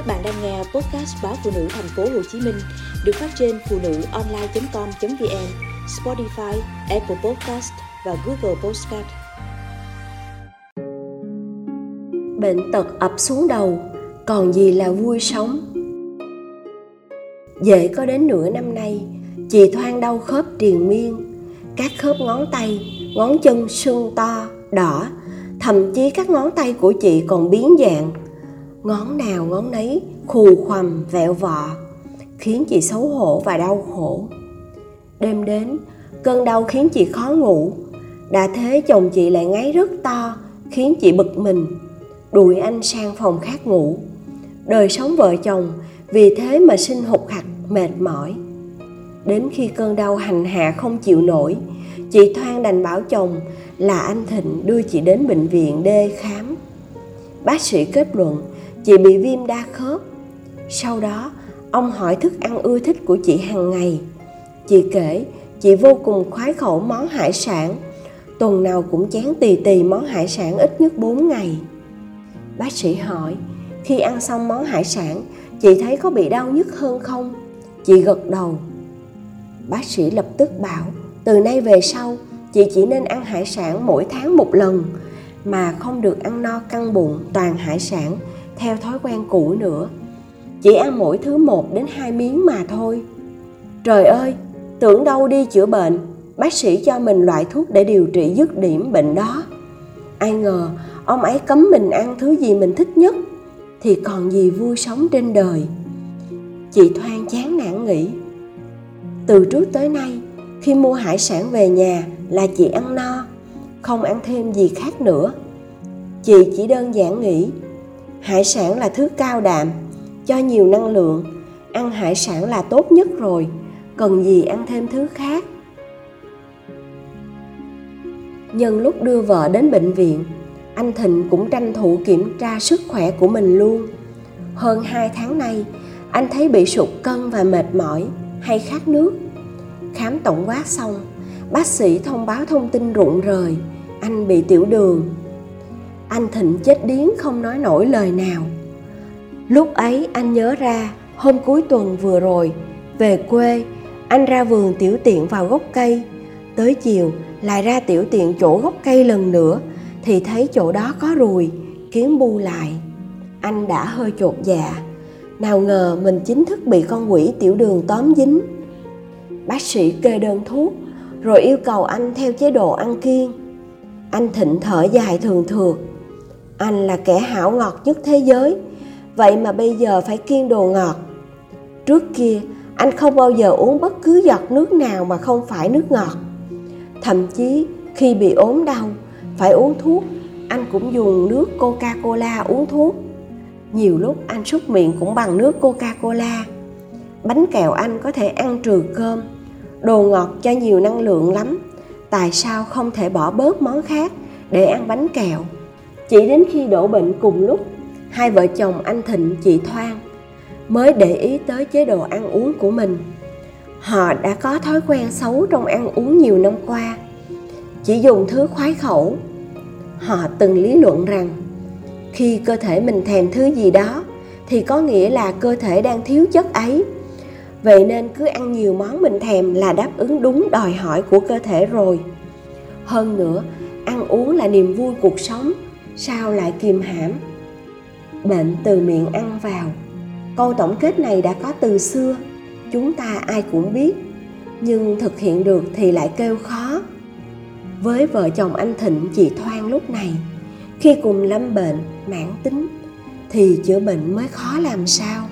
Các bạn đang nghe podcast báo phụ nữ thành phố Hồ Chí Minh được phát trên phụ nữ online.com.vn, Spotify, Apple Podcast và Google Podcast. Bệnh tật ập xuống đầu, còn gì là vui sống? Dễ có đến nửa năm nay, chị Thoan đau khớp triền miên, các khớp ngón tay, ngón chân sưng to, đỏ, thậm chí các ngón tay của chị còn biến dạng ngón nào ngón nấy, khù khoằm, vẹo vọ, khiến chị xấu hổ và đau khổ. Đêm đến, cơn đau khiến chị khó ngủ. Đã thế chồng chị lại ngáy rất to, khiến chị bực mình. Đuổi anh sang phòng khác ngủ. Đời sống vợ chồng vì thế mà sinh hụt hặc, mệt mỏi. Đến khi cơn đau hành hạ không chịu nổi, chị thoan đành bảo chồng là anh thịnh đưa chị đến bệnh viện đê khám. Bác sĩ kết luận chị bị viêm đa khớp. Sau đó, ông hỏi thức ăn ưa thích của chị hàng ngày. Chị kể, chị vô cùng khoái khẩu món hải sản. Tuần nào cũng chán tì tì món hải sản ít nhất 4 ngày. Bác sĩ hỏi, khi ăn xong món hải sản, chị thấy có bị đau nhức hơn không? Chị gật đầu. Bác sĩ lập tức bảo, từ nay về sau, chị chỉ nên ăn hải sản mỗi tháng một lần, mà không được ăn no căng bụng toàn hải sản theo thói quen cũ nữa. Chỉ ăn mỗi thứ một đến hai miếng mà thôi. Trời ơi, tưởng đâu đi chữa bệnh, bác sĩ cho mình loại thuốc để điều trị dứt điểm bệnh đó. Ai ngờ, ông ấy cấm mình ăn thứ gì mình thích nhất, thì còn gì vui sống trên đời. Chị thoang chán nản nghĩ. Từ trước tới nay, khi mua hải sản về nhà là chị ăn no, không ăn thêm gì khác nữa. Chị chỉ đơn giản nghĩ hải sản là thứ cao đạm, cho nhiều năng lượng, ăn hải sản là tốt nhất rồi, cần gì ăn thêm thứ khác? Nhân lúc đưa vợ đến bệnh viện, anh thịnh cũng tranh thủ kiểm tra sức khỏe của mình luôn. Hơn hai tháng nay, anh thấy bị sụt cân và mệt mỏi, hay khát nước. Khám tổng quát xong, bác sĩ thông báo thông tin rụng rời, anh bị tiểu đường anh thịnh chết điếng không nói nổi lời nào. Lúc ấy anh nhớ ra, hôm cuối tuần vừa rồi, về quê, anh ra vườn tiểu tiện vào gốc cây. Tới chiều, lại ra tiểu tiện chỗ gốc cây lần nữa, thì thấy chỗ đó có ruồi kiến bu lại. Anh đã hơi chột dạ. Nào ngờ mình chính thức bị con quỷ tiểu đường tóm dính. Bác sĩ kê đơn thuốc, rồi yêu cầu anh theo chế độ ăn kiêng. Anh thịnh thở dài thường thượt anh là kẻ hảo ngọt nhất thế giới. Vậy mà bây giờ phải kiêng đồ ngọt. Trước kia, anh không bao giờ uống bất cứ giọt nước nào mà không phải nước ngọt. Thậm chí, khi bị ốm đau, phải uống thuốc, anh cũng dùng nước coca cola uống thuốc. Nhiều lúc anh súc miệng cũng bằng nước coca cola bánh kẹo anh có thể ăn trừ cơm. Đồ ngọt cho nhiều năng lượng lắm. Tại sao không thể bỏ bớt món khác để ăn bánh kẹo? Chỉ đến khi đổ bệnh cùng lúc, hai vợ chồng anh thịnh, chị thoan mới để ý tới chế độ ăn uống của mình. Họ đã có thói quen xấu trong ăn uống nhiều năm qua. Chỉ dùng thứ khoái khẩu. Họ từng lý luận rằng, khi cơ thể mình thèm thứ gì đó, thì có nghĩa là cơ thể đang thiếu chất ấy. Vậy nên cứ ăn nhiều món mình thèm là đáp ứng đúng đòi hỏi của cơ thể rồi. Hơn nữa, ăn uống là niềm vui cuộc sống sao lại kìm hãm? Bệnh từ miệng ăn vào. Câu tổng kết này đã có từ xưa, chúng ta ai cũng biết, nhưng thực hiện được thì lại kêu khó. Với vợ chồng anh thịnh chị thoan lúc này, khi cùng lâm bệnh mãn tính, thì chữa bệnh mới khó làm sao?